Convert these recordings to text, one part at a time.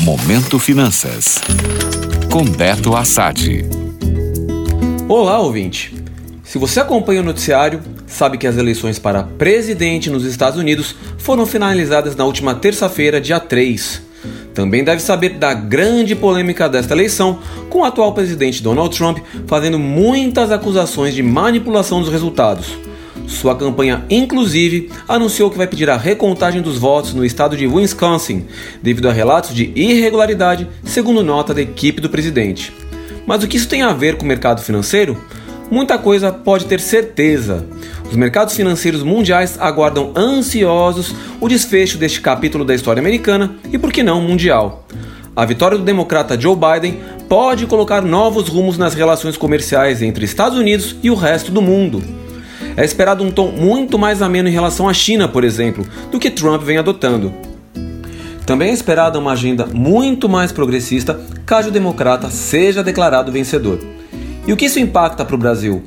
Momento Finanças. Com Beto Assad. Olá, ouvinte. Se você acompanha o noticiário, sabe que as eleições para presidente nos Estados Unidos foram finalizadas na última terça-feira, dia 3. Também deve saber da grande polêmica desta eleição, com o atual presidente Donald Trump fazendo muitas acusações de manipulação dos resultados. Sua campanha, inclusive, anunciou que vai pedir a recontagem dos votos no estado de Wisconsin, devido a relatos de irregularidade, segundo nota da equipe do presidente. Mas o que isso tem a ver com o mercado financeiro? Muita coisa pode ter certeza. Os mercados financeiros mundiais aguardam ansiosos o desfecho deste capítulo da história americana e, por que não, mundial. A vitória do democrata Joe Biden pode colocar novos rumos nas relações comerciais entre Estados Unidos e o resto do mundo. É esperado um tom muito mais ameno em relação à China, por exemplo, do que Trump vem adotando. Também é esperada uma agenda muito mais progressista caso o democrata seja declarado vencedor. E o que isso impacta para o Brasil?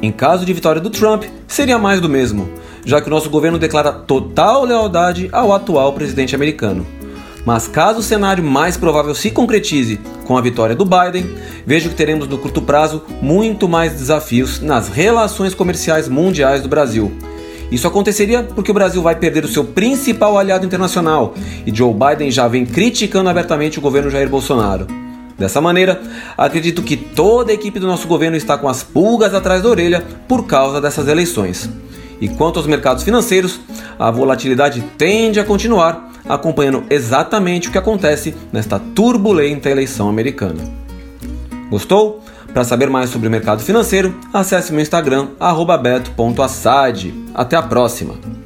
Em caso de vitória do Trump, seria mais do mesmo, já que o nosso governo declara total lealdade ao atual presidente americano. Mas caso o cenário mais provável se concretize com a vitória do Biden, vejo que teremos no curto prazo muito mais desafios nas relações comerciais mundiais do Brasil. Isso aconteceria porque o Brasil vai perder o seu principal aliado internacional e Joe Biden já vem criticando abertamente o governo Jair Bolsonaro. Dessa maneira, acredito que toda a equipe do nosso governo está com as pulgas atrás da orelha por causa dessas eleições. E quanto aos mercados financeiros, a volatilidade tende a continuar, acompanhando exatamente o que acontece nesta turbulenta eleição americana. Gostou? Para saber mais sobre o mercado financeiro, acesse meu Instagram, beto.assad. Até a próxima!